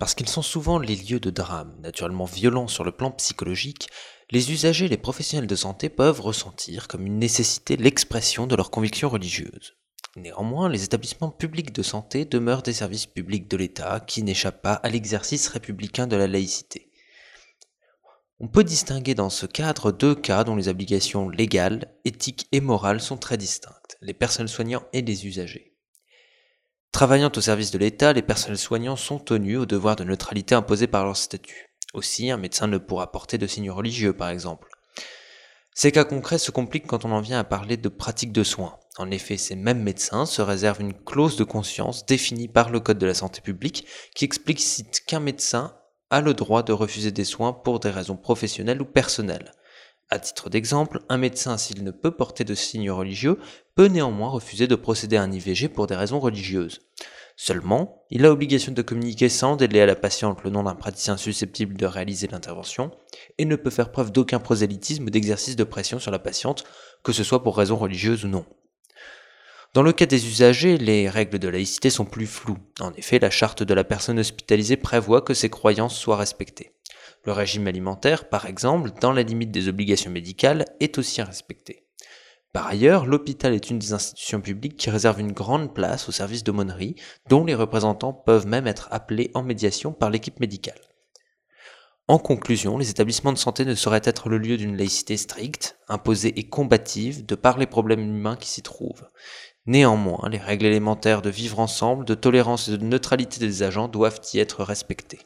Parce qu'ils sont souvent les lieux de drame, naturellement violents sur le plan psychologique, les usagers et les professionnels de santé peuvent ressentir comme une nécessité l'expression de leurs convictions religieuses. Néanmoins, les établissements publics de santé demeurent des services publics de l'État qui n'échappent pas à l'exercice républicain de la laïcité. On peut distinguer dans ce cadre deux cas dont les obligations légales, éthiques et morales sont très distinctes, les personnels soignants et les usagers. Travaillant au service de l'État, les personnels soignants sont tenus au devoir de neutralité imposé par leur statut. Aussi, un médecin ne pourra porter de signes religieux, par exemple. Ces cas concrets se compliquent quand on en vient à parler de pratique de soins. En effet, ces mêmes médecins se réservent une clause de conscience définie par le Code de la santé publique qui explicite qu'un médecin a le droit de refuser des soins pour des raisons professionnelles ou personnelles. À titre d'exemple, un médecin, s'il ne peut porter de signes religieux, peut néanmoins refuser de procéder à un IVG pour des raisons religieuses. Seulement, il a obligation de communiquer sans délai à la patiente le nom d'un praticien susceptible de réaliser l'intervention et ne peut faire preuve d'aucun prosélytisme ou d'exercice de pression sur la patiente, que ce soit pour raison religieuse ou non. Dans le cas des usagers, les règles de laïcité sont plus floues. En effet, la charte de la personne hospitalisée prévoit que ses croyances soient respectées. Le régime alimentaire, par exemple, dans la limite des obligations médicales, est aussi respecté. Par ailleurs, l'hôpital est une des institutions publiques qui réserve une grande place au service d'aumônerie, dont les représentants peuvent même être appelés en médiation par l'équipe médicale. En conclusion, les établissements de santé ne sauraient être le lieu d'une laïcité stricte, imposée et combative de par les problèmes humains qui s'y trouvent. Néanmoins, les règles élémentaires de vivre ensemble, de tolérance et de neutralité des agents doivent y être respectées.